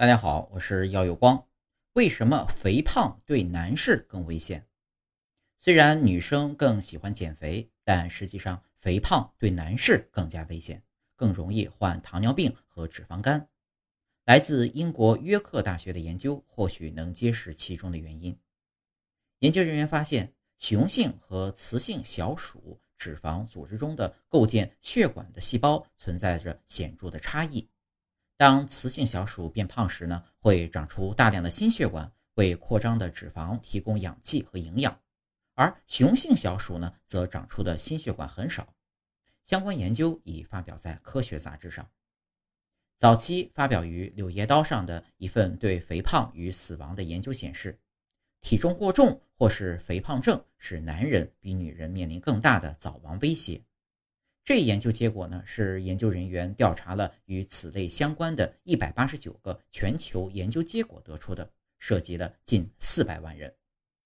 大家好，我是耀有光。为什么肥胖对男士更危险？虽然女生更喜欢减肥，但实际上肥胖对男士更加危险，更容易患糖尿病和脂肪肝。来自英国约克大学的研究或许能揭示其中的原因。研究人员发现，雄性和雌性小鼠脂肪组织中的构建血管的细胞存在着显著的差异。当雌性小鼠变胖时呢，会长出大量的心血管，为扩张的脂肪提供氧气和营养；而雄性小鼠呢，则长出的心血管很少。相关研究已发表在科学杂志上。早期发表于《柳叶刀》上的一份对肥胖与死亡的研究显示，体重过重或是肥胖症使男人比女人面临更大的早亡威胁。这一研究结果呢，是研究人员调查了与此类相关的一百八十九个全球研究结果得出的，涉及了近四百万人。